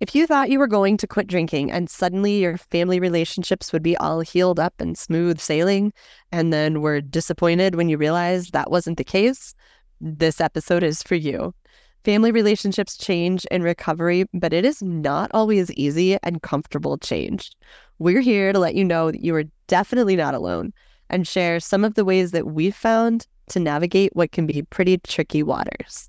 If you thought you were going to quit drinking and suddenly your family relationships would be all healed up and smooth sailing, and then were disappointed when you realized that wasn't the case, this episode is for you. Family relationships change in recovery, but it is not always easy and comfortable change. We're here to let you know that you are definitely not alone and share some of the ways that we've found to navigate what can be pretty tricky waters.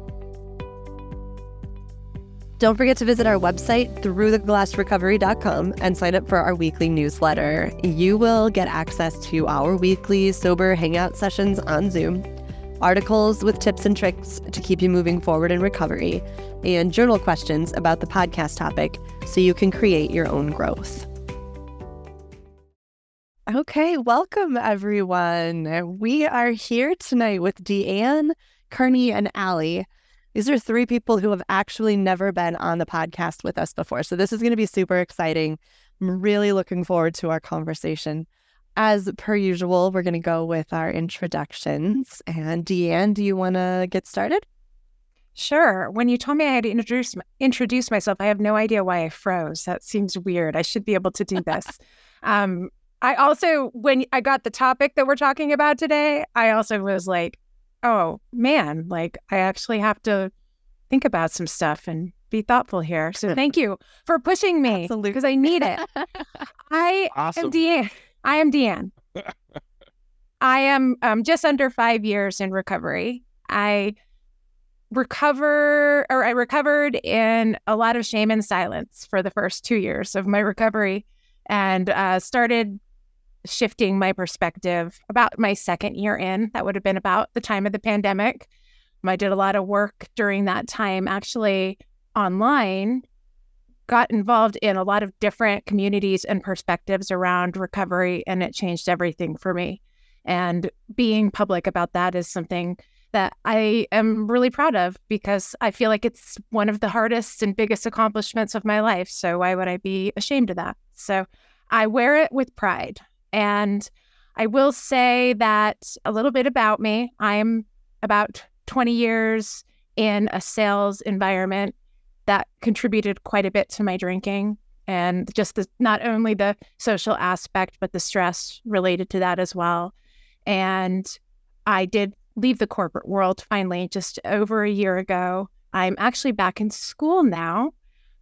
Don't forget to visit our website, throughtheglassrecovery.com, and sign up for our weekly newsletter. You will get access to our weekly sober hangout sessions on Zoom, articles with tips and tricks to keep you moving forward in recovery, and journal questions about the podcast topic so you can create your own growth. Okay, welcome everyone. We are here tonight with DeAnn, Kernie, and Ali. These are three people who have actually never been on the podcast with us before. So this is going to be super exciting. I'm really looking forward to our conversation. As per usual, we're going to go with our introductions. And DeAnn, do you want to get started? Sure. When you told me I had to introduce introduce myself, I have no idea why I froze. That seems weird. I should be able to do this. um, I also, when I got the topic that we're talking about today, I also was like, oh man, like I actually have to think about some stuff and be thoughtful here. So thank you for pushing me because I need it. I awesome. am DeAnn. I am DeAnn. I am um, just under five years in recovery. I recover or I recovered in a lot of shame and silence for the first two years of my recovery and uh, started shifting my perspective about my second year in. That would have been about the time of the pandemic. I did a lot of work during that time, actually online, got involved in a lot of different communities and perspectives around recovery, and it changed everything for me. And being public about that is something that I am really proud of because I feel like it's one of the hardest and biggest accomplishments of my life. So why would I be ashamed of that? So I wear it with pride. And I will say that a little bit about me I'm about 20 years in a sales environment that contributed quite a bit to my drinking and just the, not only the social aspect, but the stress related to that as well. And I did leave the corporate world finally just over a year ago. I'm actually back in school now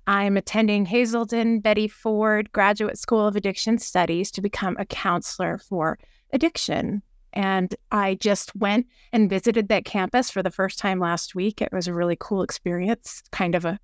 I'm attending Hazelden Betty Ford Graduate School of Addiction Studies to become a counselor for addiction. And I just went and visited that campus for the first time last week. It was a really cool experience, kind of a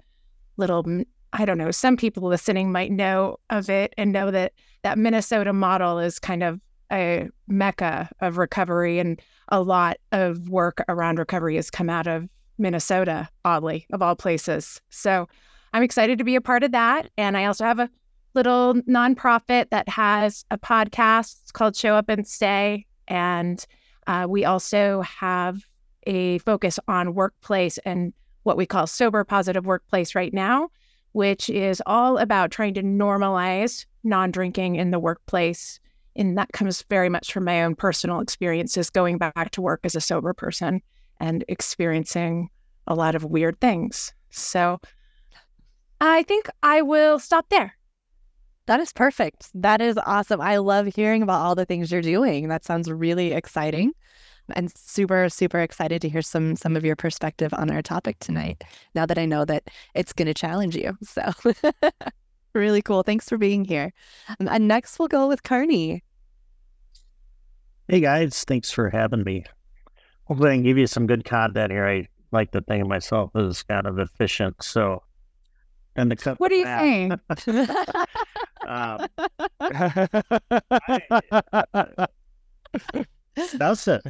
little, I don't know, some people listening might know of it and know that that Minnesota model is kind of a mecca of recovery and a lot of work around recovery has come out of Minnesota, oddly, of all places. So I'm excited to be a part of that. And I also have a little nonprofit that has a podcast. It's called Show Up and Stay. And uh, we also have a focus on workplace and what we call sober positive workplace right now, which is all about trying to normalize non drinking in the workplace. And that comes very much from my own personal experiences going back to work as a sober person and experiencing a lot of weird things. So I think I will stop there. That is perfect. That is awesome. I love hearing about all the things you're doing. That sounds really exciting and super super excited to hear some some of your perspective on our topic tonight. Now that I know that it's going to challenge you. So really cool. Thanks for being here. Um, and next we'll go with Kernie Hey guys, thanks for having me. Hopefully I can give you some good content here. I like to think of myself as kind of efficient. So and the what are you saying? um, that's it.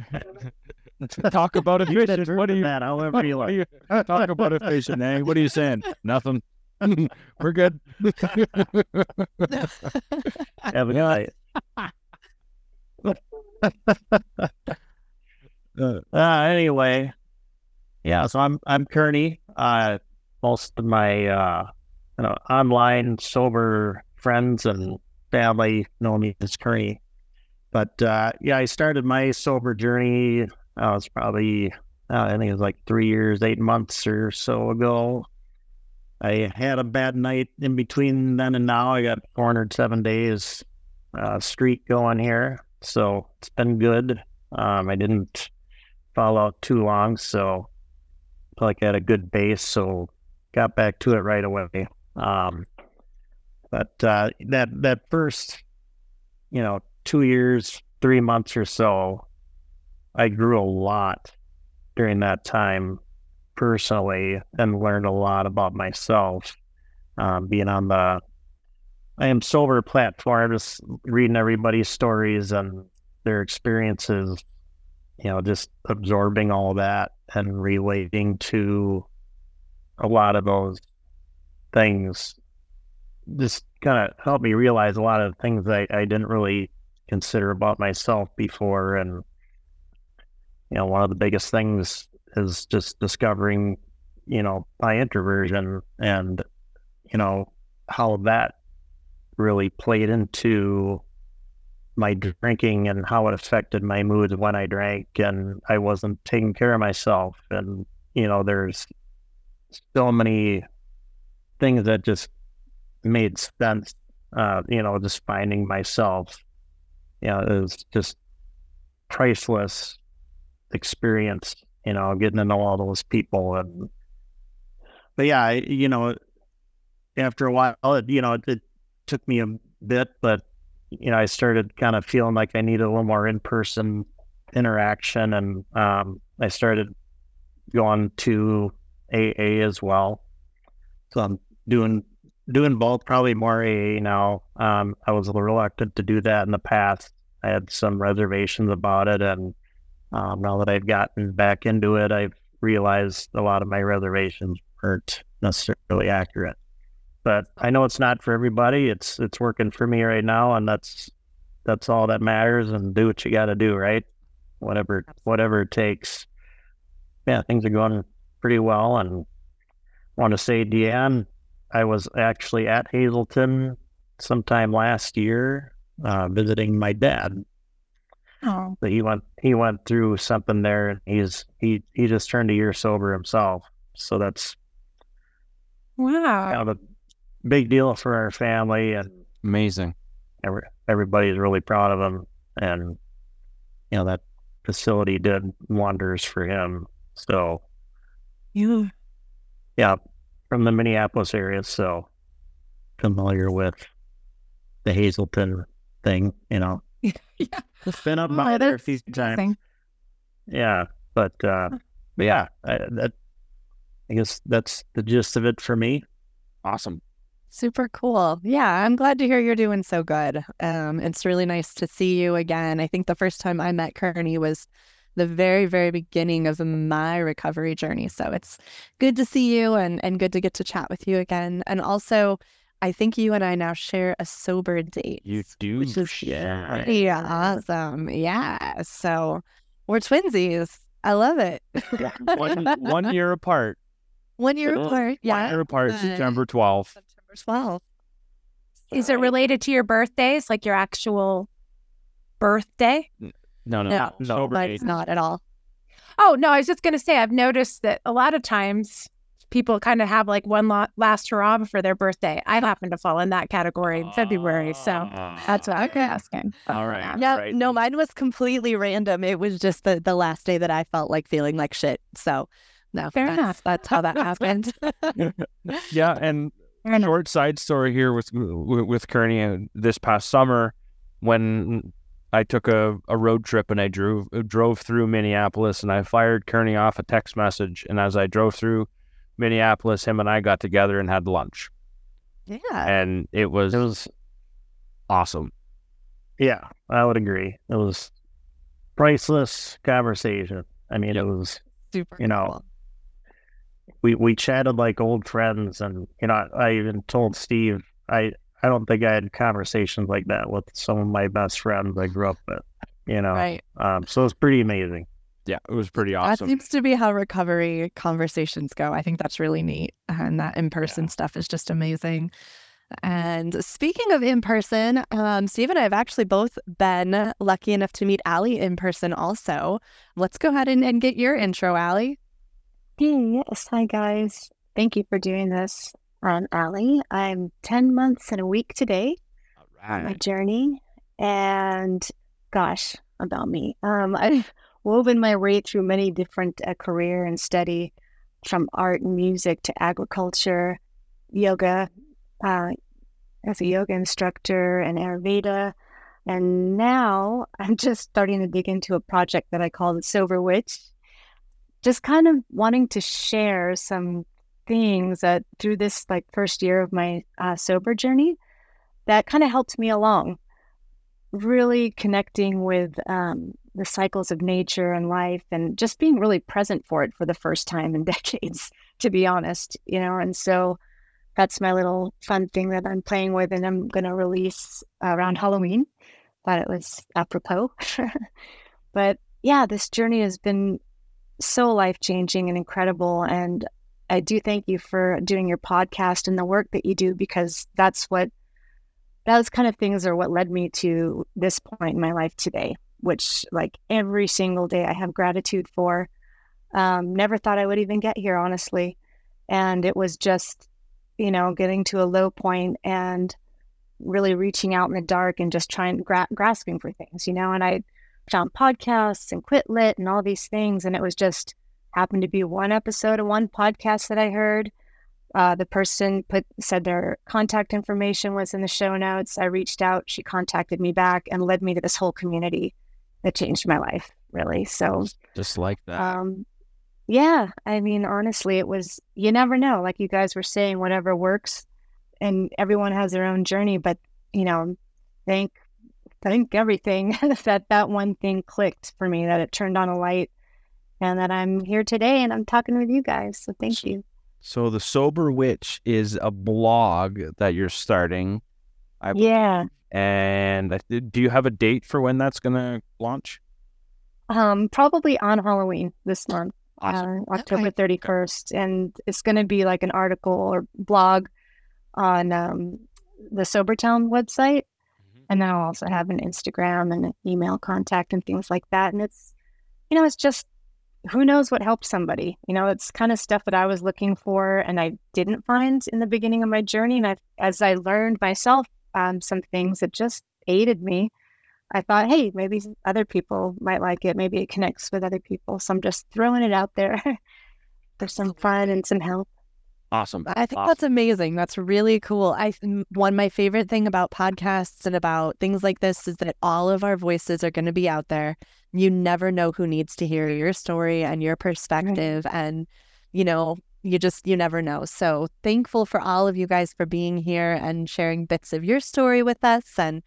Talk about efficient. What are you? that? However What you are like. you talk about efficient, eh? What are you saying? Nothing. We're good. Have a good night. Uh, anyway, yeah. So I'm I'm Kernie. Uh, most of my uh, you know, online sober friends and family know me as Kernie. But uh, yeah, I started my sober journey. Uh, it was probably uh, I think it was like three years, eight months or so ago. I had a bad night in between then and now. I got 407 days uh, streak going here, so it's been good. Um, I didn't fall out too long, so I like I had a good base, so got back to it right away. Um, but uh, that that first, you know, two years, three months or so, I grew a lot during that time personally and learned a lot about myself. Um, being on the I am sober platform, just reading everybody's stories and their experiences, you know, just absorbing all that and relating to a lot of those things just kind of helped me realize a lot of things I, I didn't really consider about myself before. And, you know, one of the biggest things is just discovering, you know, my introversion and, you know, how that really played into my drinking and how it affected my moods when I drank and I wasn't taking care of myself. And, you know, there's so many things that just made sense. Uh, you know, just finding myself, you know, it was just priceless experience, you know, getting to know all those people. And, but yeah, I, you know, after a while, it, you know, it, it took me a bit, but you know, I started kind of feeling like I needed a little more in person interaction. And um, I started going to AA as well. So I'm doing doing both, probably more AA now. Um, I was a little reluctant to do that in the past. I had some reservations about it. And um, now that I've gotten back into it, I've realized a lot of my reservations weren't necessarily accurate but I know it's not for everybody. It's it's working for me right now, and that's that's all that matters. And do what you got to do, right? Whatever whatever it takes. Yeah, things are going pretty well, and I want to say, DeAnn, I was actually at Hazelden sometime last year uh, visiting my dad. Oh, But he went he went through something there, and he's he he just turned a year sober himself. So that's wow. kind of a big deal for our family, and Amazing. every, everybody's really proud of him. And, you know, that facility did wonders for him. So, You yeah, from the Minneapolis area. So, familiar with the Hazelden thing, you know. Yeah. It's been up Oh, by there a few times. Yeah. But, uh, but yeah, I, that, I guess that's the gist of it for me. Awesome. Super cool. Yeah, I'm glad to hear you're doing so good. Um, it's really nice to see you again. I think the first time I met Kernie was the very, very beginning of my recovery journey. So it's good to see you and, and good to get to chat with you again. And also, I think you and I now share a sober date. You do. Which is Yeah. awesome. Yeah. So we're twinsies. I love it. one, one year apart. One year apart. One Yeah. year apart, Good. September 12th. September 12th. Is it related to your birthdays, like your actual birthday? No, no, No, sober But it's not at all. Oh, no, I was just going to say, I've noticed that a lot of times people kind of have like one la- last hurrah for their birthday. I happen to fall in that category in February. So that's what I'm asking. All right. No, right. no, mine was completely random. It was just the, the last day that I felt like feeling like shit. So, no, Fair that's, enough. That's how that happened. yeah, and short side story here with with Kernie uh, this past summer when I took a, a road trip and I drove drove through Minneapolis and I fired Kernie off a text message and as I drove through Minneapolis, him and I got together and had lunch yeah. and it was It was, awesome. yeah, I would agree. It was priceless conversation. I mean, it was Super. You know, cool. we we chatted like old friends, and you know, I even told Steve I I don't think I had conversations like that with some of my best friends I grew up with. You know, Right. um, so it's pretty amazing. Yeah, it was pretty awesome. That seems to be how recovery conversations go. I think that's really neat. And that in person stuff is just amazing. And speaking of in person, um, Steve and I have actually both been lucky enough to meet Ali in person also. Let's go ahead and, and get your intro, Ali. Hey, yes. Hi, guys. Thank you for doing this. I'm Ali. I'm 10 months and a week today, All my journey. And gosh, about me. Um, I've woven my way through many different uh, career and study from art and music to agriculture, yoga, uh, as a yoga instructor and Ayurveda. And now I'm just starting to dig into a project that I call the Sober Witch. Just kind of wanting to share some things that through this like first year of my uh, sober journey that kind of helped me along. Really connecting with um, the cycles of nature and life, and just being really present for it for the first time in decades, to be honest, you know. And so that's my little fun thing that I'm playing with, and I'm going to release around Halloween. Thought it was apropos. but yeah, this journey has been so life changing and incredible. And I do thank you for doing your podcast and the work that you do because that's what those kind of things are what led me to this point in my life today, which like every single day I have gratitude for. Um, never thought I would even get here, honestly. And it was just, you know, getting to a low point and really reaching out in the dark and just trying gra- grasping for things, you know. And I found podcasts and quit lit and all these things, and it was just happened to be one episode of one podcast that I heard. Uh, the person put said their contact information was in the show notes. I reached out. She contacted me back and led me to this whole community that changed my life, really. So, Just like that. um, yeah, I mean, honestly, it was, you never know. Like you guys were saying, whatever works, and everyone has their own journey. But, you know, thank, thank everything that that one thing clicked for me, that it turned on a light, and that I'm here today and I'm talking with you guys. So thank you. so the Sober Witch is a blog that you're starting. I Yeah. and do you have a date for when that's gonna launch? Um, probably on Halloween this month. Awesome. uh, October 31st. And it's going to be like an article or blog on um, the Sobertown website. And then I'll also have an Instagram and an email contact and things like that. And it's, you know, it's just who knows what helps somebody. You know, it's kind of stuff that I was looking for and I didn't find in the beginning of my journey. And I, as I learned myself um, some things that just aided me, I thought, hey, maybe other people might like it. Maybe it connects with other people. So I'm just throwing it out there for some fun and some help. Awesome. I think Awesome. that's amazing. That's really cool. I one my favorite thing about podcasts and about things like this is that all of our voices are going to be out there. You never know who needs to hear your story and your perspective and you know, you just you never know. So, thankful for all of you guys for being here and sharing bits of your story with us and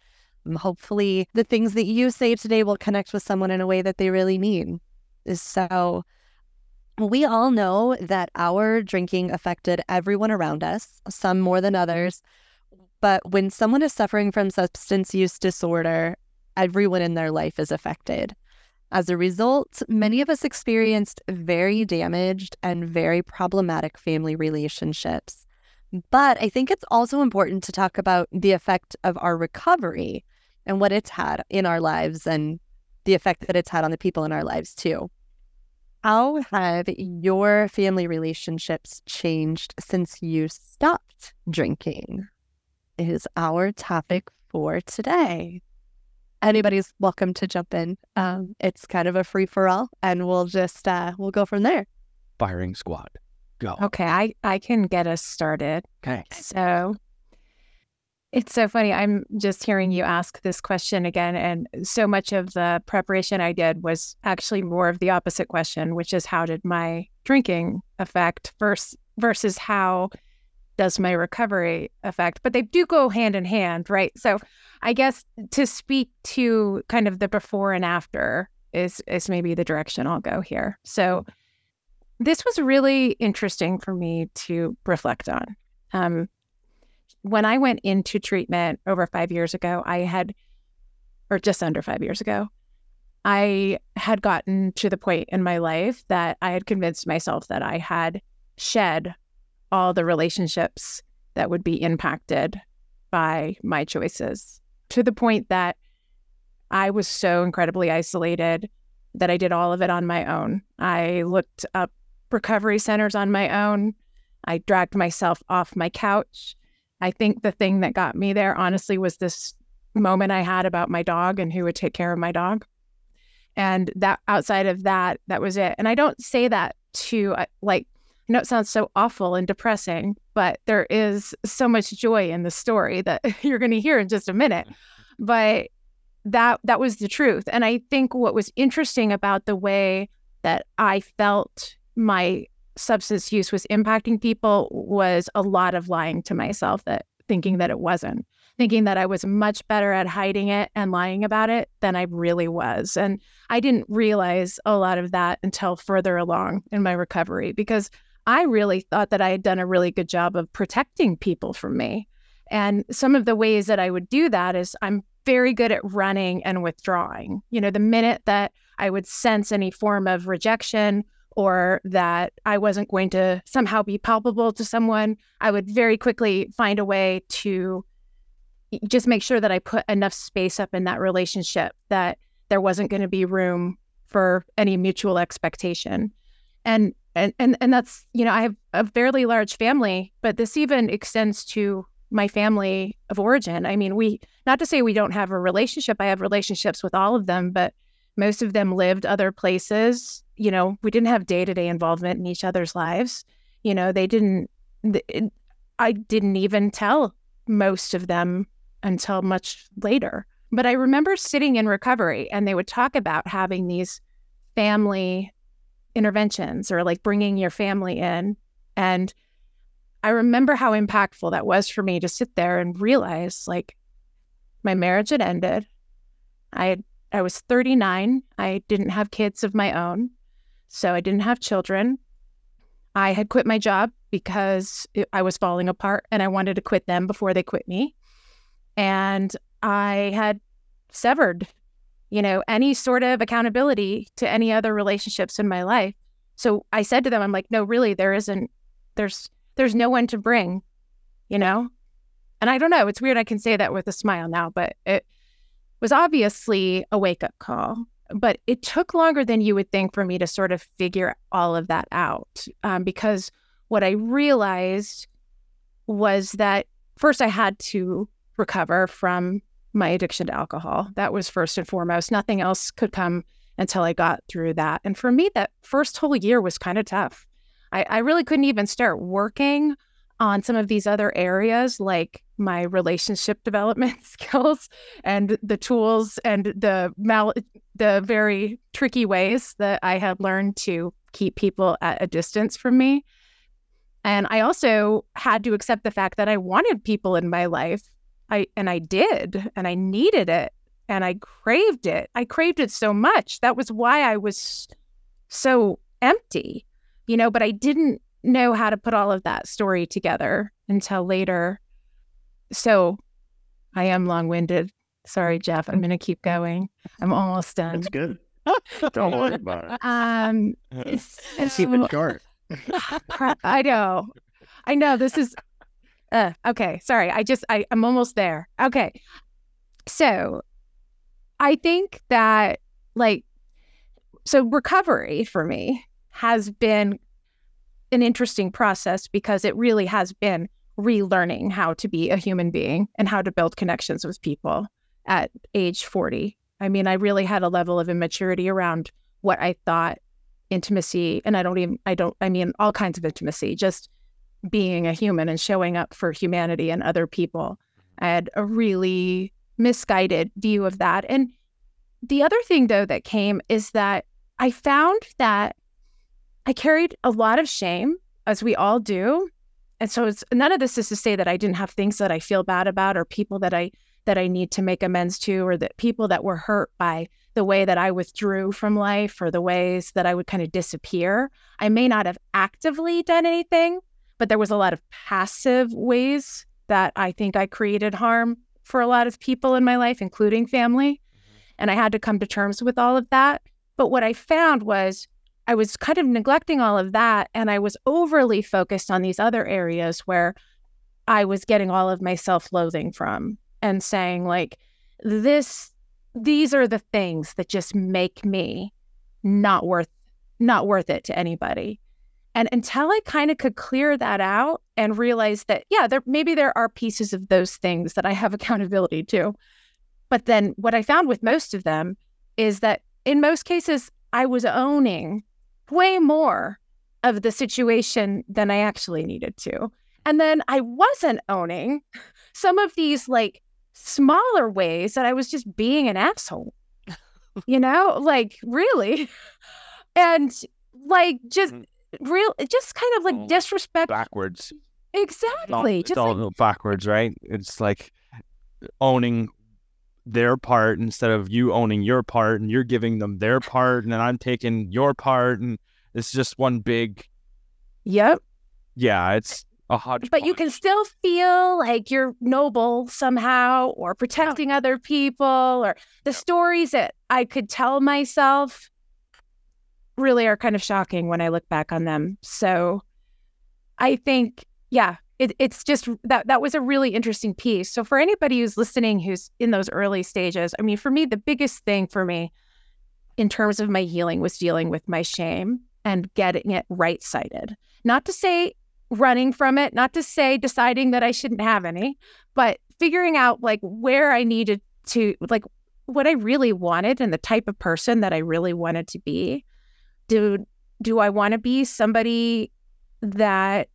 um, hopefully the things that you say today will connect with someone in a way that they really need. So, we all know that our drinking affected everyone around us, some more than others. But when someone is suffering from substance use disorder, everyone in their life is affected. As a result, many of us experienced very damaged and very problematic family relationships. But I think it's also important to talk about the effect of our recovery and what it's had in our lives and the effect that it's had on the people in our lives, too. How have your family relationships changed since you stopped drinking? Is our topic for today. Anybody's welcome to jump in. Um, it's kind of a free for all, and we'll just uh, we'll go from there. Firing squad. Go. Okay, I, I can get us started. Okay. So it's so funny. I'm just hearing you ask this question again. And so much of the preparation I did was actually more of the opposite question, which is how did my drinking affect versus, versus how does my recovery affect? But they do go hand in hand, right? So I guess to speak to kind of the before and after is is maybe the direction I'll go here. So this was really interesting for me to reflect on. Um, when I went into treatment over five years ago, I had, or just under five years ago, I had gotten to the point in my life that I had convinced myself that I had shed all the relationships that would be impacted by my choices to the point that I was so incredibly isolated that I did all of it on my own. I looked up recovery centers on my own. I dragged myself off my couch. I think the thing that got me there, honestly, was this moment I had about my dog and who would take care of my dog. And that outside of that, that was it. And I don't say that to uh, like, I know it sounds so awful and depressing, but there is so much joy in the story that you're going to hear in just a minute. Mm-hmm. But that that was the truth. And I think what was interesting about the way that I felt my substance use was impacting people was a lot of lying to myself that thinking that it wasn't thinking that I was much better at hiding it and lying about it than I really was. And I didn't realize a lot of that until further along in my recovery because I really thought that I had done a really good job of protecting people from me. And some of the ways that I would do that is I'm very good at running and withdrawing. You know, the minute that I would sense any form of rejection or that I wasn't going to somehow be palpable to someone, I would very quickly find a way to just make sure that I put enough space up in that relationship that there wasn't going to be room for any mutual expectation. And and and and that's, you know, I have a fairly large family, but this even extends to my family of origin. I mean, we not to say we don't have a relationship. I have relationships with all of them, but most of them lived other places. You know, we didn't have day-to-day involvement in each other's lives. You know, they didn't I didn't even tell most of them until much later. But I remember sitting in recovery and they would talk about having these family interventions or like bringing your family in. And I remember how impactful that was for me to sit there and realize like my marriage had ended. I had, I was 39. I didn't have kids of my own. So I didn't have children. I had quit my job because it, I was falling apart and I wanted to quit them before they quit me and I had severed, you know, any sort of accountability to any other relationships in my life. So I said to them, I'm like, no, really, there isn't, there's, there's no one to bring, you know? And I don't know, it's weird I can say that with a smile now, but it was obviously a wake up call. But it took longer than you would think for me to sort of figure all of that out. Um, because what I realized was that first I had to recover from my addiction to alcohol. That was first and foremost. Nothing else could come until I got through that. And for me, that first whole year was kind of tough. I, I really couldn't even start working on some of these other areas like my relationship development skills and the tools and the mal the very tricky ways that I had learned to keep people at a distance from me. And I also had to accept the fact that I wanted people in my life I and I did and I needed it and I craved it. I craved it so much. That was why I was so empty, you know, but I didn't know how to put all of that story together until later. So I am long-winded. Sorry, Jeff. I'm going to keep going. I'm almost done. That's good. Don't worry about it. Um, Let's keep it short. I know. I know this is uh, okay, sorry. I just I, I'm almost there. Okay. So I think that like so recovery for me has been an interesting process because it really has been relearning how to be a human being and how to build connections with people at age 40. I mean, I really had a level of immaturity around what I thought intimacy and I don't even I don't I mean all kinds of intimacy, just being a human and showing up for humanity and other people. I had a really misguided view of that. And the other thing, though, that came is that I found that I carried a lot of shame, as we all do. And so it's none of this is to say that I didn't have things that I feel bad about or people that I that I need to make amends to, or that people that were hurt by the way that I withdrew from life or the ways that I would kind of disappear. I may not have actively done anything, but there was a lot of passive ways that I think I created harm for a lot of people in my life, including family. Mm-hmm. And I had to come to terms with all of that. But what I found was I was kind of neglecting all of that. And I was overly focused on these other areas where I was getting all of my self loathing from and saying, like, this, these are the things that just make me not worth, not worth it to anybody. And until I kind of could clear that out and realize that, yeah, there maybe there are pieces of those things that I have accountability to. But then what I found with most of them is that in most cases, I was owning way more of the situation than I actually needed to. And then I wasn't owning some of these like smaller ways that I was just being an asshole, you know, like really. And like just mm real just kind of like oh, disrespect backwards. Exactly it's all, it's all backwards right? It's like owning their part instead of you owning your part and you're giving them their part and then i'm taking your part and it's just one big yep. Yeah it's a hodgepodge. but you can still feel like you're noble somehow or protecting other people or the stories that i could tell myself really are kind of shocking when I look back on them. So I think, yeah, it, it's just that that was a really interesting piece. So for anybody who's listening who's in those early stages, I mean, for me, the biggest thing for me in terms of my healing was dealing with my shame and getting it right sided. Not to say running from it, not to say deciding that I shouldn't have any, but figuring out like where I needed to, like what I really wanted and the type of person that I really wanted to be do do I want to be somebody that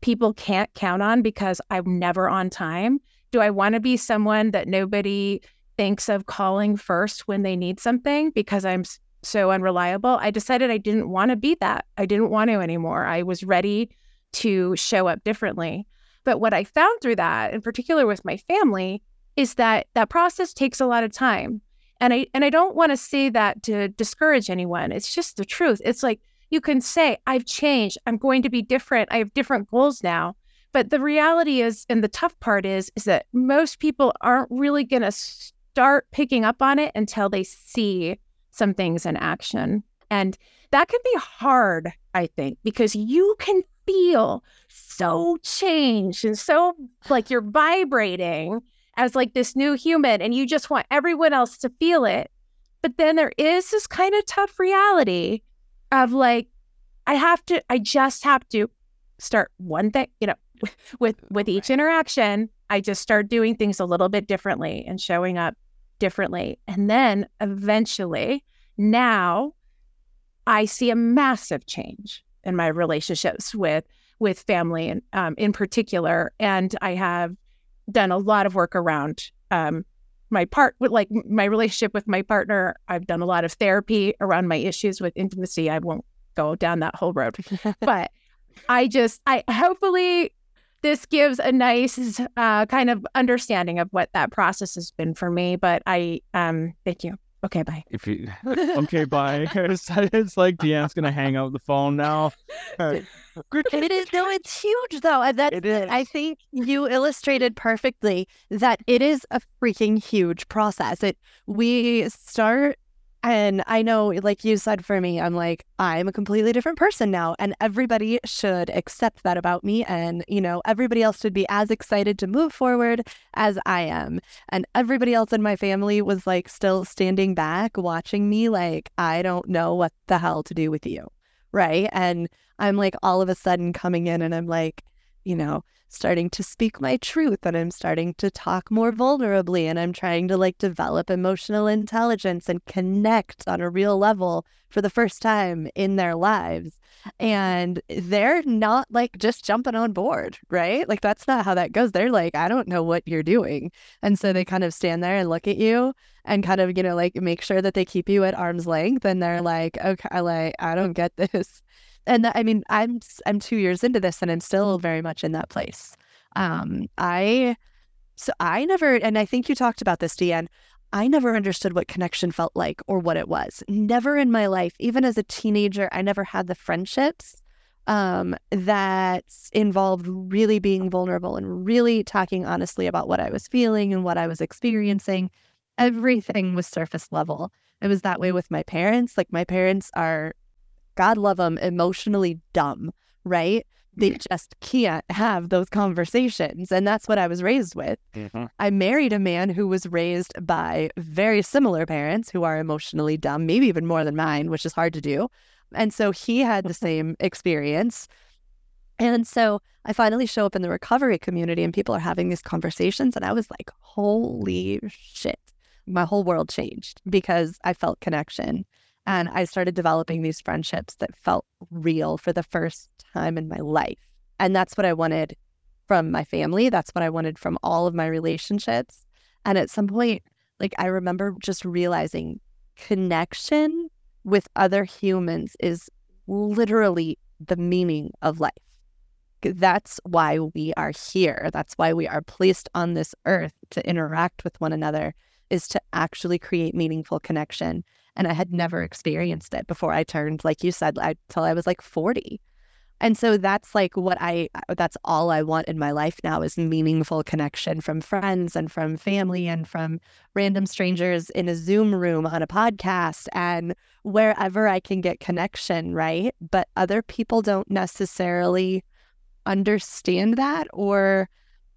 people can't count on because I'm never on time? Do I want to be someone that nobody thinks of calling first when they need something because I'm so unreliable? I decided I didn't want to be that. I didn't want to anymore. I was ready to show up differently. But what I found through that, in particular with my family, is that that process takes a lot of time. And I and I don't want to say that to discourage anyone. It's just the truth. It's like you can say, I've changed. I'm going to be different. I have different goals now. But the reality is, and the tough part is, is that most people aren't really going to start picking up on it until they see some things in action. And that can be hard, I think, because you can feel so changed and so like you're vibrating as like this new human and you just want everyone else to feel it. But then there is this kind of tough reality of like, I have to, I just have to start one thing, you know, with with each interaction, I just start doing things a little bit differently and showing up differently. And then eventually, now I see a massive change in my relationships with with family and um, in particular. And I have done a lot of work around um, my part with like my relationship with my partner. I've done a lot of therapy around my issues with intimacy. I won't go down that whole road, but I just, I hopefully this gives a nice uh, kind of understanding of what that process has been for me. But I, um, thank you. Okay, bye. If you okay, bye. It's, like DeAnn's gonna hang up the phone now. it is no, it's huge though, and that's. I think you illustrated perfectly that it is a freaking huge process. It we start and I know, like you said for me, I'm like, I'm a completely different person now. And everybody should accept that about me. And, you know, everybody else should be as excited to move forward as I am. And everybody else in my family was like still standing back watching me, like, I don't know what the hell to do with you. Right. And I'm like all of a sudden coming in and I'm like, you know, starting to speak my truth and I'm starting to talk more vulnerably and I'm trying to like develop emotional intelligence and connect on a real level for the first time in their lives. And they're not like just jumping on board, right? Like that's not how that goes. They're like, I don't know what you're doing. And so they kind of stand there and look at you and kind of, you know, like make sure that they keep you at arm's length and they're like, okay, like I don't get this and I mean, I'm I'm two years into this, and I'm still very much in that place. Um, I So I never, and I think you talked about this, DeAnn. I never understood what connection felt like or what it was. Never in my life, even as a teenager, I never had the friendships um, that involved really being vulnerable and really talking honestly about what I was feeling and what I was experiencing. Everything was surface level. It was that way with my parents. Like, my parents are, God love them, emotionally dumb, right? They just can't have those conversations. And that's what I was raised with. Mm-hmm. I married a man who was raised by very similar parents who are emotionally dumb, maybe even more than mine, which is hard to do. And so he had the same experience. And so I finally show up in the recovery community and people are having these conversations. And I was like, holy shit. My whole world changed because I felt connection. And I started developing these friendships that felt real for the first time in my life. And that's what I wanted from my family. That's what I wanted from all of my relationships. And at some point, like I remember just realizing connection with other humans is literally the meaning of life. That's why we are here. That's why we are placed on this earth to interact with one another, is to actually create meaningful connection. And I had never experienced it before I turned, like you said, until I was like 40. And so that's like what I, uh, that's all I want in my life now is meaningful connection from friends and from family and from random strangers in a Zoom room on a podcast and wherever I can get connection, right? But other people don't necessarily understand that or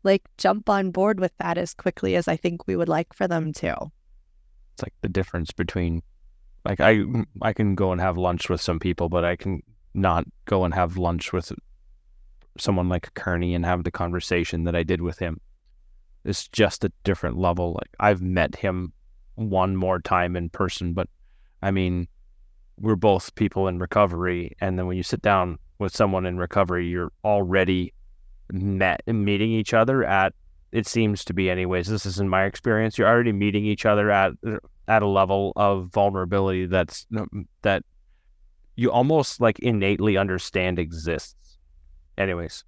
like jump on board with that as quickly as I think we would like for them to. It's like the difference between like I I can go and have lunch with some people, but I can not go and have lunch with someone like Kernie and have the conversation that I did with him. It's just a different level. Like I've met him one more time in person, but I mean, we're both people in recovery, and then when you sit down with someone in recovery, you're already met meeting each other at. It seems to be, anyways. This is in my experience. You're already meeting each other at at a level of vulnerability that's that you almost like innately understand exists. Anyways,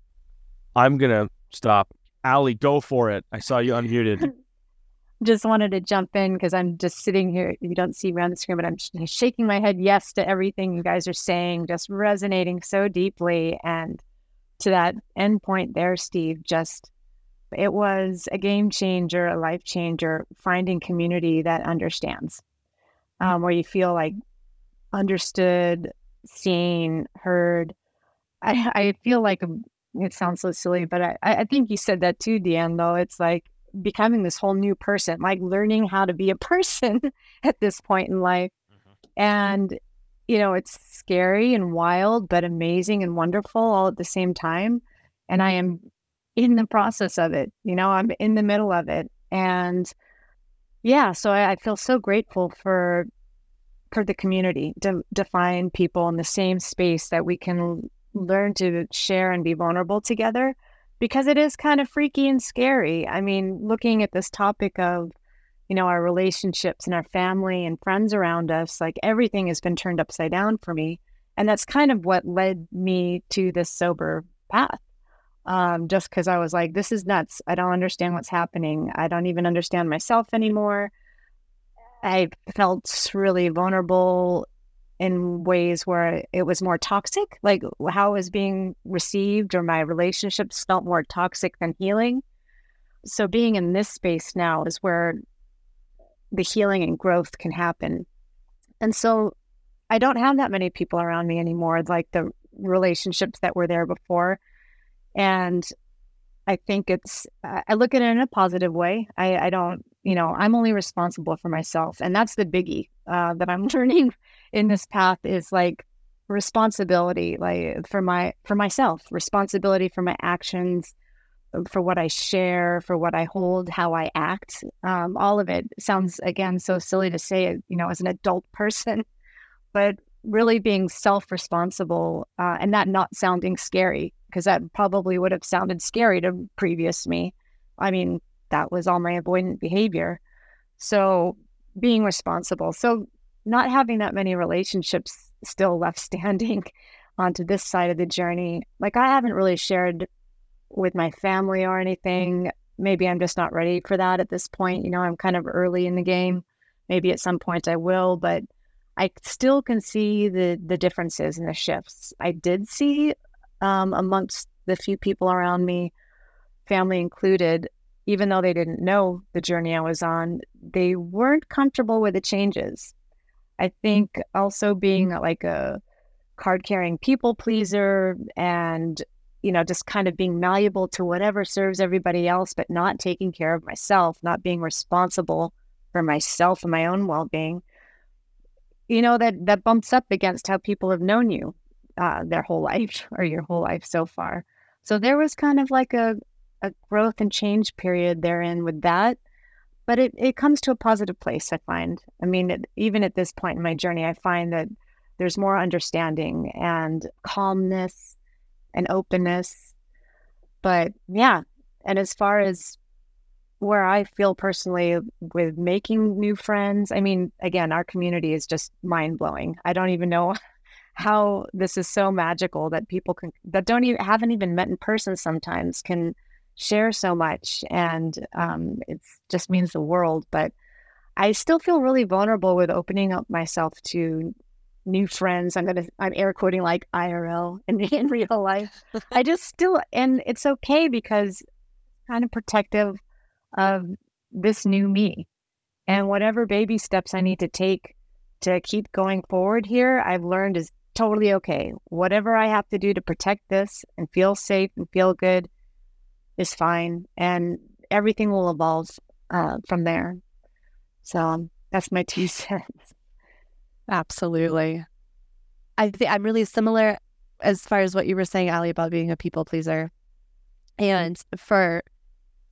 I'm gonna stop. Ali, go for it. I saw you unmuted. just wanted to jump in because I'm just sitting here. You don't see me on the screen, but I'm sh- shaking my head yes to everything you guys are saying, just resonating so deeply. And to that end point there, Steve, just it was a game changer, a life changer, finding community that understands, um, where you feel like understood, seen, heard. I, I feel like um, it sounds so silly, but I, I think you said that too, DeAnn, though. It's like becoming this whole new person, like learning how to be a person at this point in life. Mm-hmm. And, you know, it's scary and wild, but amazing and wonderful all at the same time. And I am in the process of it. You know, I'm in the middle of it. And yeah, so I, I feel so grateful for for the community to, to find people in the same space that we can learn to share and be vulnerable together because it is kind of freaky and scary. I mean, looking at this topic of, you know, our relationships and our family and friends around us, like everything has been turned upside down for me. And that's kind of what led me to this sober path. Um, just because I was like, this is nuts. I don't understand what's happening. I don't even understand myself anymore. I felt really vulnerable in ways where it was more toxic, like how it was being received, or my relationships felt more toxic than healing. So, being in this space now is where the healing and growth can happen. And so, I don't have that many people around me anymore, like the relationships that were there before. And I think it's, I look at it in a positive way. I, I don't you know, I'm only responsible for myself. And that's the biggie uh, that I'm learning in this path is like responsibility, like for my, for myself, responsibility for my actions, for what I share, for what I hold, how I act. Um, all of it sounds, again, so silly to say it, you know, as an adult person, but really being self responsible uh, and that not sounding scary, because that probably would have sounded scary to previous me. I mean, that was all my avoidant behavior. So being responsible. So not having that many relationships still left standing onto this side of the journey. Like I haven't really shared with my family or anything maybe I'm just not ready for that at this point. You know, I'm kind of early in the game. Maybe at some point I will, but I still can see the the differences and the shifts. I did see um, amongst the few people around me, family included, even though they didn't know the journey I was on, they weren't comfortable with the changes. I think also being like a card carrying people pleaser and you know just kind of being malleable to whatever serves everybody else but not taking care of myself not being responsible for myself and my own well-being you know that that bumps up against how people have known you uh, their whole life or your whole life so far so there was kind of like a, a growth and change period therein with that but it, it comes to a positive place i find i mean it, even at this point in my journey i find that there's more understanding and calmness and openness but yeah and as far as where I feel personally with making new friends. I mean, again, our community is just mind blowing. I don't even know how this is so magical that people can that don't even haven't even met in person sometimes can share so much, and um, it just means the world. But I still feel really vulnerable with opening up myself to new friends. I'm gonna I'm air quoting like IRL in in real life. I just still and it's okay because kind of protective of this new me. And whatever baby steps I need to take to keep going forward here, I've learned is totally okay. Whatever I have to do to protect this and feel safe and feel good is fine. And everything will evolve uh, from there. So um, that's my two cents. Absolutely. I think I'm really similar as far as what you were saying, Ali, about being a people pleaser. And for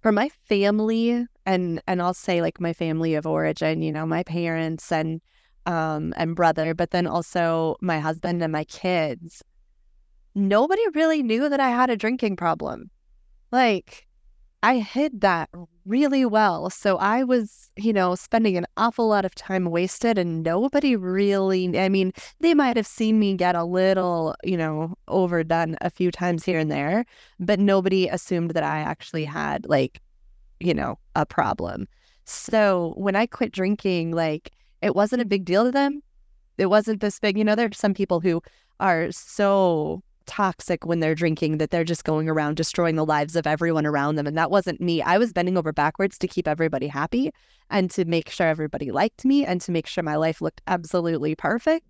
for my family and and I'll say like my family of origin, you know, my parents and um and brother, but then also my husband and my kids. Nobody really knew that I had a drinking problem. Like I hid that really well. So I was, you know, spending an awful lot of time wasted and nobody really, I mean, they might have seen me get a little, you know, overdone a few times here and there, but nobody assumed that I actually had like, you know, a problem. So when I quit drinking, like it wasn't a big deal to them. It wasn't this big, you know, there are some people who are so toxic when they're drinking that they're just going around destroying the lives of everyone around them. And that wasn't me. I was bending over backwards to keep everybody happy and to make sure everybody liked me and to make sure my life looked absolutely perfect.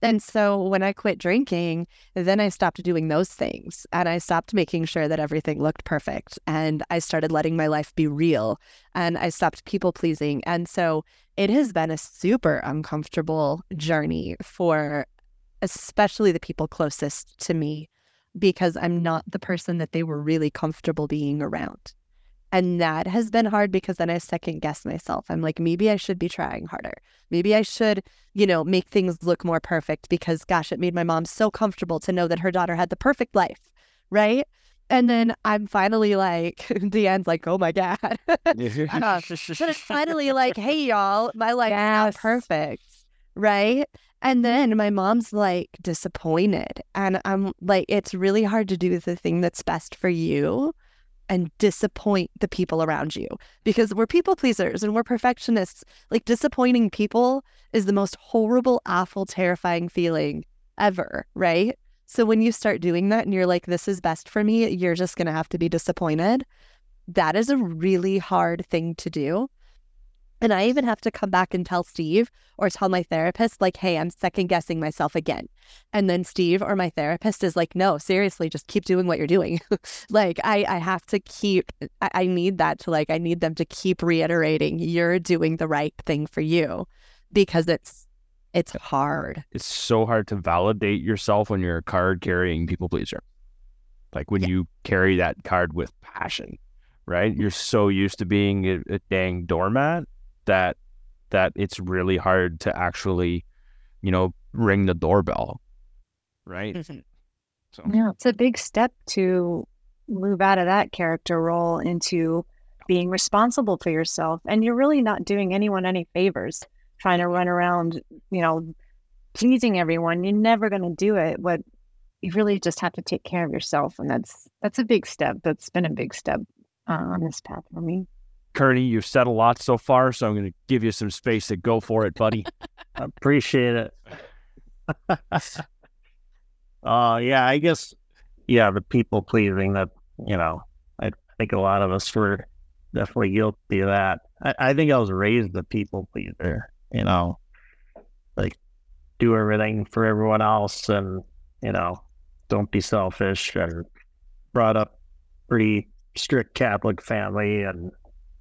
And so when I quit drinking, then I stopped doing those things and I stopped making sure that everything looked perfect. And I started letting my life be real and I stopped people pleasing. And so it has been a super uncomfortable journey for especially the people closest to me, because I'm not the person that they were really comfortable being around. And that has been hard because then I second guess myself. I'm like, maybe I should be trying harder. Maybe I should, you know, make things look more perfect because, gosh, it made my mom so comfortable to know that her daughter had the perfect life. Right. And then I'm finally like, DeAnn's like, oh my God. but it's finally like, hey, y'all, my life yes. not perfect. Right. And mm-hmm. then my mom's like disappointed. And I'm like, it's really hard to do the thing that's best for you and disappoint the people around you because we're people pleasers and we're perfectionists. Like, disappointing people is the most horrible, awful, terrifying feeling ever, right? So, when you start doing that and you're like, this is best for me, you're just going to have to be disappointed. That is a really hard thing to do. And I even have to come back and tell Steve or tell my therapist, like, hey, I'm second guessing myself again. And then Steve or my therapist is like, no, seriously, just keep doing what you're doing. like, I, I have to keep, I, I need that to like, I need them to keep reiterating, you're doing the right thing for you because it's, it's hard. It's so hard to validate yourself when you're a card carrying people pleaser. Like when yeah. you carry that card with passion, right? You're so used to being a, a dang doormat that that it's really hard to actually, you know, ring the doorbell. Right. Mm-hmm. So yeah, it's a big step to move out of that character role into being responsible for yourself. And you're really not doing anyone any favors trying to run around, you know, pleasing everyone. You're never going to do it. What you really just have to take care of yourself. And that's, that's a big step. That's been a big step uh, on this path for me. Kernie, you've said a lot so far, so I'm going to give you some space to go for it, buddy. I appreciate it. uh yeah, I guess yeah, the people pleasing that you know, I think a lot of us were definitely guilty of that. I, I think I was raised a people pleaser, you know, like do everything for everyone else and, you know, don't be selfish and brought up pretty strict Catholic family and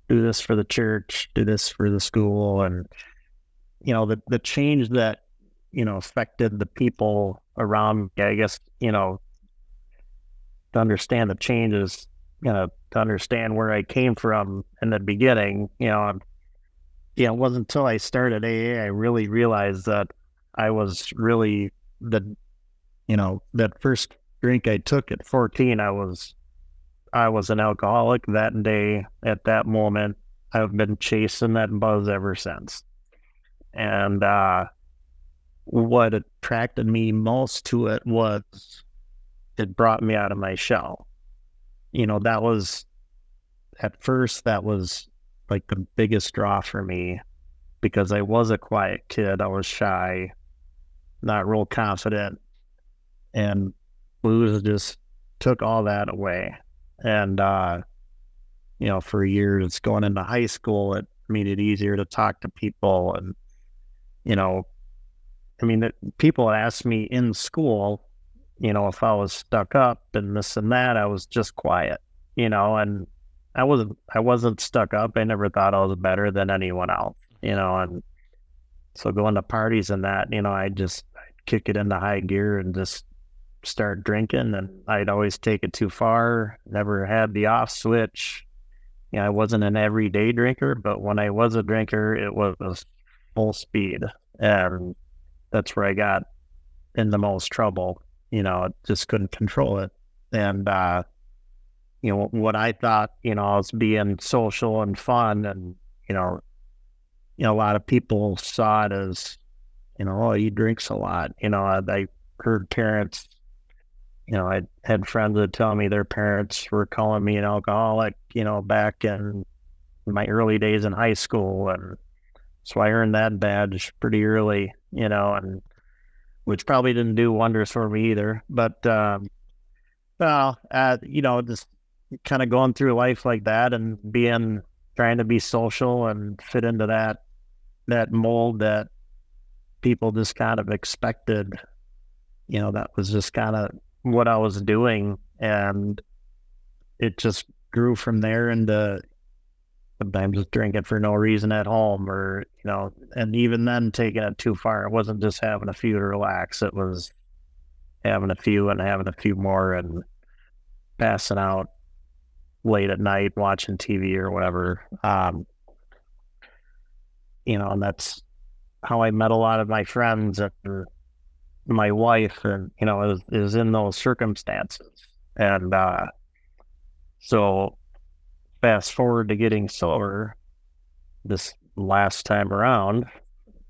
do this for the church, do this for the school and you know, the the change that, you know, affected the people around I guess, you know, to understand the changes, you know, to understand where I came from in the beginning, you know, I'm, you know, it wasn't until I started AA I really realized that I was really the, you know, that first drink I took at 14, I was, I was an alcoholic that day. At that moment, I've been chasing that buzz ever since. And uh, what attracted me most to it was it brought me out of my shell. You know, that was at first that was like the biggest draw for me because I was a quiet kid. I was shy, not real confident. And blues just took all that away. And uh, you know, for years going into high school, it made it easier to talk to people and you know, I mean, the, people asked me in school, you know, if I was stuck up and this and that, I was just quiet, you know, and I wasn't, I wasn't stuck up. I never thought I was better than anyone else, you know, and so going to parties and that, you know, I just kick it into high gear and just start drinking and I'd always take it too far, never had the off switch. You know, I wasn't an everyday drinker, but when I was a drinker, it was full speed. And that's where I got in the most trouble you know, just couldn't control it. And, uh, you know, what I thought, you know, I was being social and fun and, you know, you know, a lot of people saw it as, you know, oh, he drinks a lot. You know, I, I heard parents, you know, I had friends that tell me their parents were calling me an alcoholic, you know, back in my early days in high school. And so I earned that badge pretty early, you know, and which probably didn't do wonders for me either. But um, well, uh, you know, just kind of going through life like that and being trying to be social and fit into that that mold that people just kind of expected. You know, that was just kind of what I was doing, and it just grew from there into sometimes just drinking for no reason at home or you know and even then taking it too far it wasn't just having a few to relax it was having a few and having a few more and passing out late at night watching tv or whatever. Um you know and that's how i met a lot of my friends and my wife and you know is, is in those circumstances. And uh so fast forward to getting sober this last time around,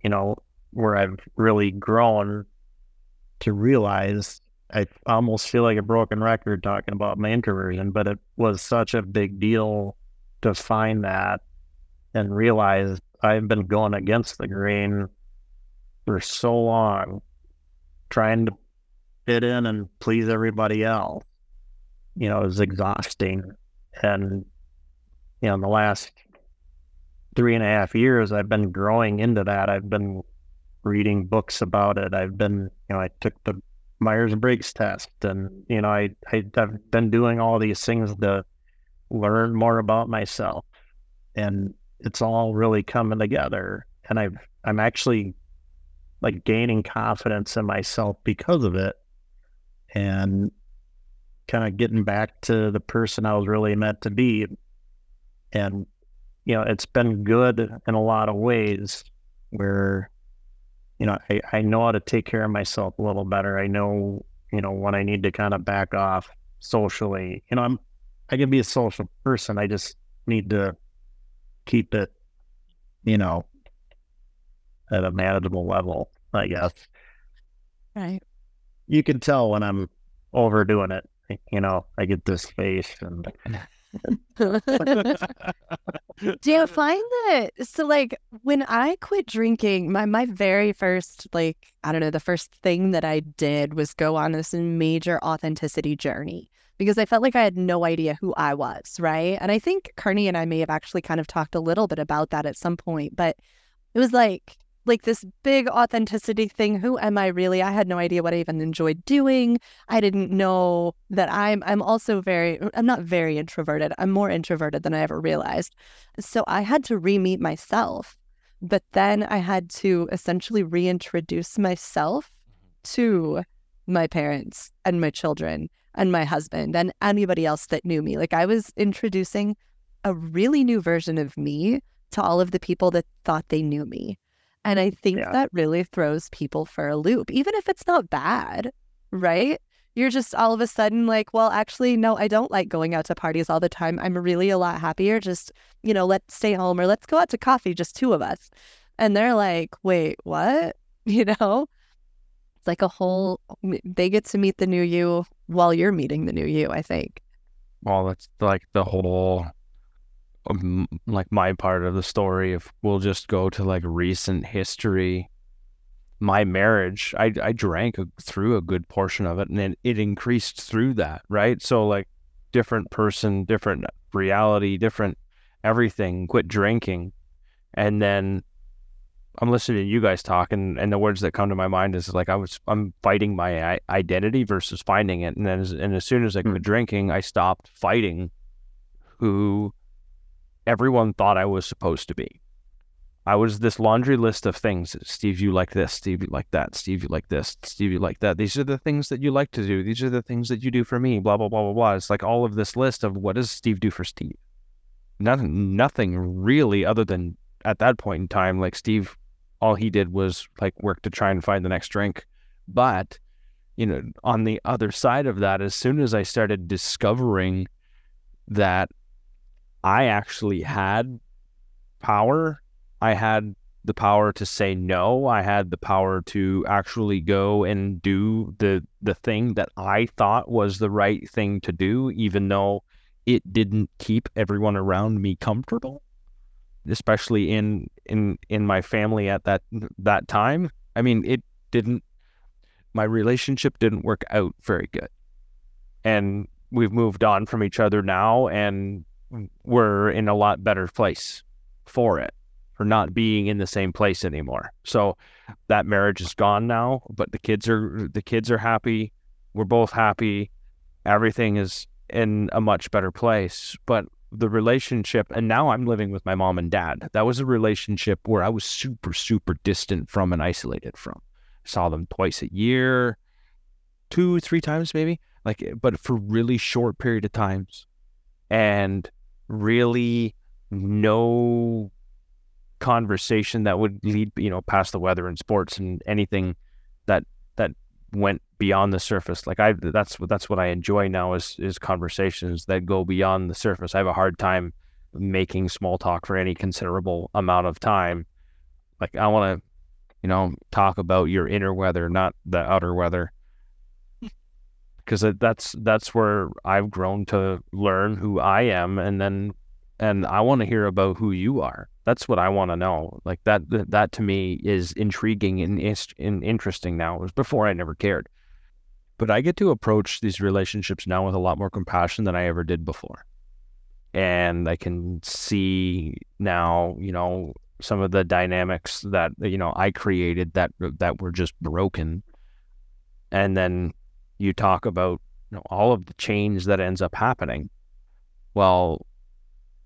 you know, where I've really grown to realize I almost feel like a broken record talking about my introversion, but it was such a big deal to find that and realize I've been going against the grain for so long, trying to fit in and please everybody else. You know, was exhausting. And you know, in the last three and a half years, I've been growing into that. I've been reading books about it. I've been, you know, I took the Myers Briggs test, and you know, I, I have been doing all these things to learn more about myself, and it's all really coming together. And I've I'm actually like gaining confidence in myself because of it, and kind of getting back to the person I was really meant to be. And you know it's been good in a lot of ways where you know I, I know how to take care of myself a little better. I know you know when i need to kind of back off socially. You know i'm i can be a social person. I just need to keep it you know at a manageable level i guess right you can tell when i'm overdoing it you know i get this face and Do you find that so like when I quit drinking, my my very first like I don't know, the first thing that I did was go on this major authenticity journey because I felt like I had no idea who I was, right? And I think Kernie and I may have actually kind of talked a little bit about that at some point, but it was like like this big authenticity thing. Who am I really? I had no idea what I even enjoyed doing. I didn't know that I'm I'm also very I'm not very introverted. I'm more introverted than I ever realized. So I had to re-meet myself. But then I had to essentially reintroduce myself to my parents and my children and my husband and anybody else that knew me. Like I was introducing a really new version of me to all of the people that thought they knew me. And I think Yeah. that really throws people for a loop, even if it's not bad, right? You're just all of a sudden like, well, actually, no, I don't like going out to parties all the time. I'm really a lot happier. Just, you know, let's stay home or let's go out to coffee, just two of us. And they're like, wait, what? You know? It's like a mm-hmm. whole, they get to meet the new you while you're meeting the new you, I think. Well, that's like the whole, um, like my part of the story. If we'll just go to like recent history, my marriage, I I drank a, through a good portion of it, and then it increased through that, right? So like, different person, different reality, different everything. Quit drinking, and then I'm listening to you guys talk, and, and the words that come to my mind is like I was I'm fighting my identity versus finding it, and then as, and as soon as I quit drinking, I stopped fighting who everyone thought I was supposed to be. I was this laundry list of things. Steve, you like this. Steve, you like that. Steve, you like this. Steve, you like that. These are the things that you like to do. These are the things that you do for me. Blah blah blah blah blah. It's like all of this list of what does Steve do for Steve. Nothing, nothing really, other than at that point in time, like Steve, all he did was like work to try and find the next drink. But you know, on the other side of that, as soon as I started discovering that I actually had power. I had the power to say no. I had the power to actually go and do the the thing that I thought was the right thing to do, even though it didn't keep everyone around me comfortable, especially in in in my family at that that time. I mean, it didn't. My relationship didn't work out very good, and we've moved on from each other now, and we're in a lot better place for it for not being in the same place anymore. So that marriage is gone now but the kids are the kids are happy. We're both happy. Everything is in a much better place. But the relationship and now i'm living with my mom and dad. That was a relationship where i was super super distant from and isolated from. Saw them twice a year two three times maybe like but for really short period of times. And really no conversation that would lead you know past the weather and sports and anything that that went beyond the surface. Like i that's what that's what i enjoy now is is conversations that go beyond the surface. I have a hard time making small talk for any considerable amount of time. Like i want to you know talk about your inner weather not the outer weather because that's that's where I've grown to learn who I am, and then and I want to hear about who you are. That's what I want to know. Like that that, to me is intriguing and, is- and interesting now. It was before I never cared, but I get to approach these relationships now with a lot more compassion than I ever did before, and I can see now, you know, some of the dynamics that you know I created that that were just broken, and then you talk about you know, all of the change that ends up happening. Well,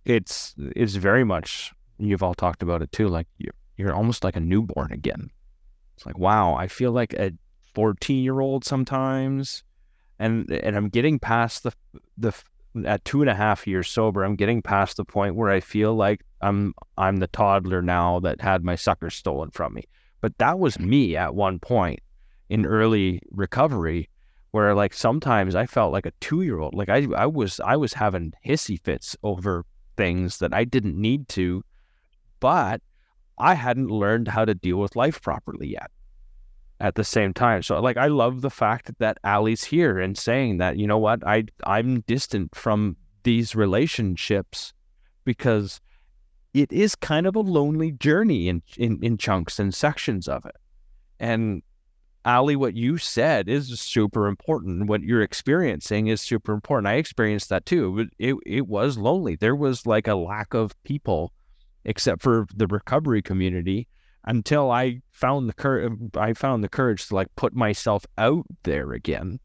it's it's very much you've all talked about it too. Like you're you're almost like a newborn again. It's like wow, I feel like a fourteen year old sometimes, and and I'm getting past the the at two and a half years sober. I'm getting past the point where I feel like I'm I'm the toddler now that had my sucker stolen from me. But that was me at one point in early recovery where like sometimes I felt like a two year old. Like I I was I was having hissy fits over things that I didn't need to, but I hadn't learned how to deal with life properly yet. At the same time, so like I love the fact that Ali's here and saying that you know what I I'm distant from these relationships because it is kind of a lonely journey in, in, in chunks and sections of it. And Ali, what you said is super important. What you're experiencing is super important. I experienced that too. It, it was lonely. There was like a lack of people, except for the recovery community, until I found the courage. I found the courage to like put myself out there again,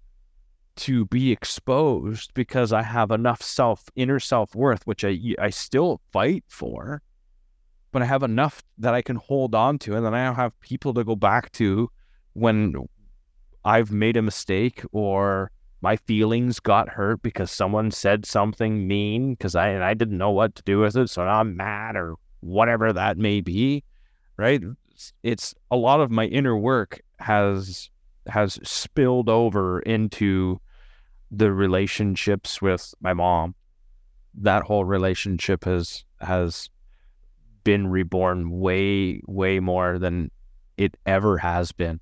to be exposed because I have enough self inner self worth, which I I still fight for, but I have enough that I can hold on to, and then I have people to go back to when I've made a mistake or my feelings got hurt because someone said something mean because I and I didn't know what to do with it, so now I'm mad or whatever that may be, right? It's a lot of my inner work has has spilled over into the relationships with my mom. That whole relationship has has been reborn way way more than it ever has been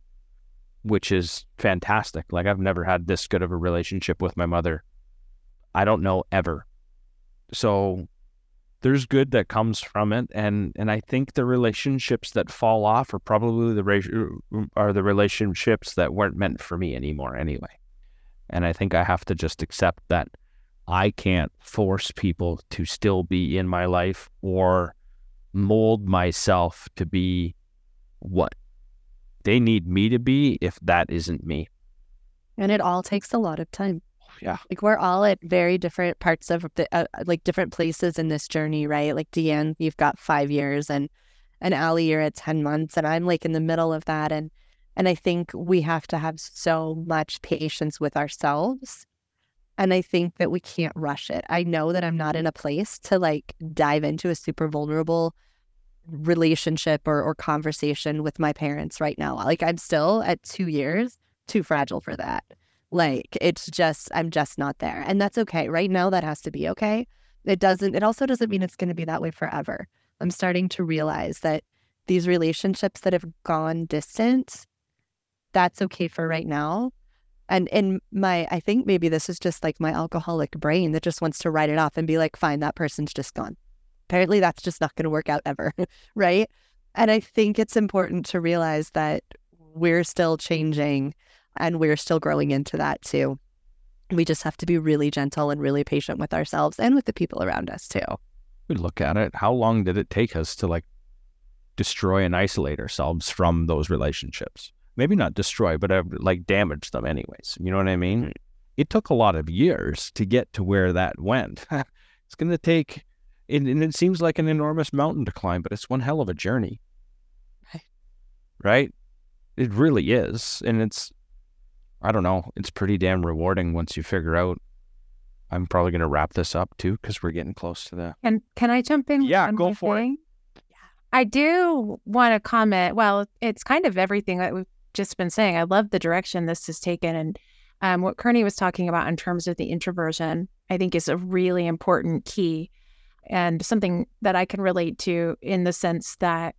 which is fantastic. Like I've never had this good of a relationship with my mother. I don't know ever. So there's good that comes from it and and I think the relationships that fall off are probably the are the relationships that weren't meant for me anymore anyway. And I think I have to just accept that I can't force people to still be in my life or mold myself to be what they need me to be if that isn't me. And it all takes a lot of time. Yeah. Like we're all at very different parts of the, uh, like different places in this journey, right? Like DeAnn, you've got five years and, and Ali, you're at 10 months and I'm like in the middle of that. And, and I think we have to have so much patience with ourselves. And I think that we can't rush it. I know that I'm not in a place to like dive into a super vulnerable relationship or, or conversation with my parents right now. Like I'm still at two years too fragile for that. Like it's just I'm just not there. And that's okay. Right now that has to be okay. It doesn't it also doesn't mean it's gonna be that way forever. I'm starting to realize that these relationships that have gone distant, that's okay for right now. And in my I think maybe this is just like my alcoholic brain that just wants to write it off and be like, fine, that person's just gone apparently that's just not going to work out ever. right. And I think it's important to realize that we're still changing and we're still growing into that too. We just have to be really gentle and really patient with ourselves and with the people around us too. We look at it. How long did it take us to like destroy and isolate ourselves from those relationships? Maybe not destroy, but have like damage them anyways. You know what I mean? Mm. It took a lot of years to get to where that went. it's going to take and, and it seems like an enormous mountain to climb, but it's one hell of a journey. Right. Right? It really is. And it's, I don't know, it's pretty damn rewarding once you figure out. I'm probably going to wrap this up too because we're getting close to the. And can I jump in? Yeah, go for thing? it. I do want to comment. Well, it's kind of everything that we've just been saying. I love the direction this has taken. And um, what Kernie was talking about in terms of the introversion, I think is a really important key and something that I can relate to in the sense that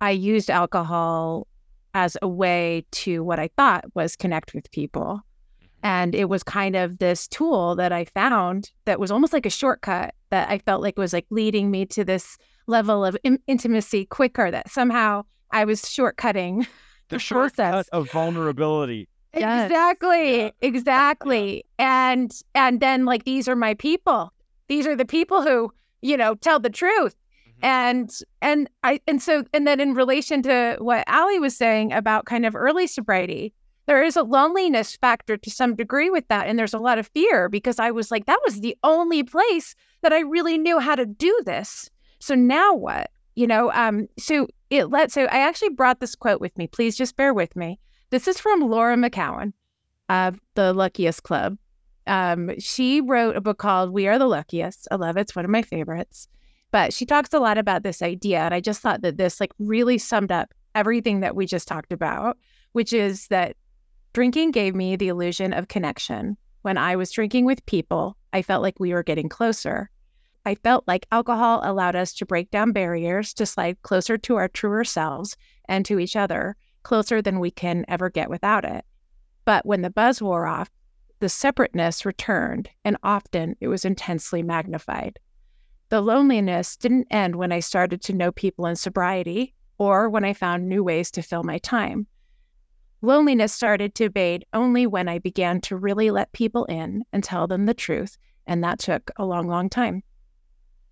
I used alcohol as a way to what I thought was connect with people. Mm-hmm. And it was kind of this tool that I found that was almost like a shortcut that I felt like was like leading me to this level of in- intimacy quicker that somehow I was shortcutting the, the shortcut of vulnerability. Yes. Exactly. Yeah. Exactly. Yeah. And and then like these are my people these are the people who you know tell the truth. Mm-hmm. and and i and so and then in relation to what ali was saying about kind of early sobriety there is a loneliness factor to some degree with that and there's a lot of fear because i was like that was the only place that i really knew how to do this. So now what? You know um so it let so i actually brought this quote with me. Please just bear with me. This is from laura mckowen of the luckiest club um, she wrote a book called We Are the Luckiest. I love it. It's one of my favorites. But she talks a lot about this idea. And I just thought that this like really summed up everything that we just talked about, which is that drinking gave me the illusion of connection. When I was drinking with people, I felt like we were getting closer. I felt like alcohol allowed us to break down barriers to slide closer to our truer selves and to each other, closer than we can ever get without it. But when the buzz wore off, the separateness returned, and often it was intensely magnified. The loneliness didn't end when I started to know people in sobriety or when I found new ways to fill my time. Loneliness started to abate only when I began to really let people in and tell them the truth, and that took a long, long time.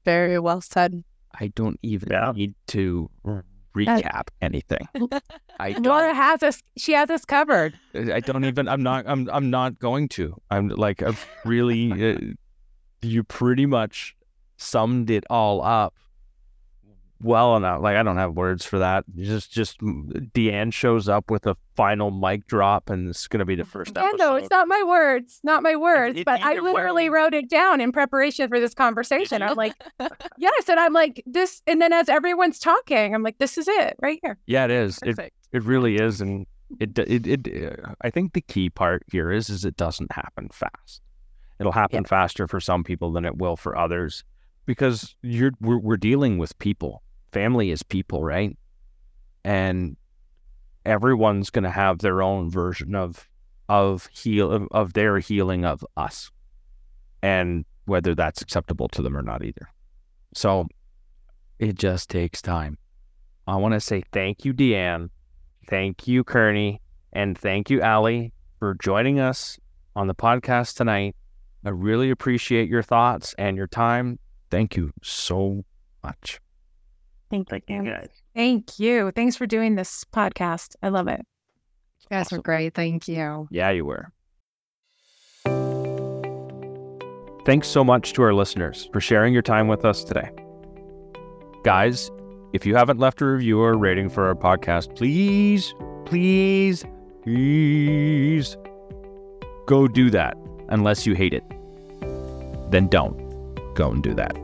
Very well said. I don't even Yeah. need to recap anything. I Laura don't, has us; she has us covered. I don't even. I'm not. I'm. I'm not going to. I'm like. I've really. Uh, you pretty much summed it all up well enough. Like I don't have words for that. Just. Just DeAnn shows up with a final mic drop, and it's gonna be the first Yeah, episode. no, it's not my words, not my words, it- but I either way. literally wrote it down in preparation for this conversation. I'm like, yes, and I'm like this, and then as everyone's talking, I'm like, this is it right here. Yeah, it is. It Perfect. it really is, and it it it. uh, I think the key part here is is it doesn't happen fast. It'll happen faster for some people than it will for others, because you're we're, we're dealing with people. Family is people, right? And everyone's going to have their own version of of heal of, of their healing of us, and whether that's acceptable to them or not either. So it just takes time. I want to say thank you, DeAnn. Thank you, Kernie. And thank you, Ali, for joining us on the podcast tonight. I really appreciate your thoughts and your time. Thank you so much. Thank Thank you guys. Thank you. Thanks for doing this podcast. I love it. You guys were great. Thank you. Yeah, you were. Thanks so much to our listeners for sharing your time with us today. Guys, if you haven't left a review or a rating for our podcast, please, please, please go do that unless you hate it. Then don't go and do that.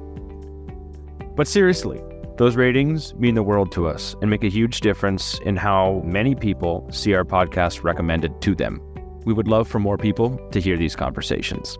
But seriously, those ratings mean the world to us and make a huge difference in how many people see our podcast recommended to them. We would love for more people to hear these conversations.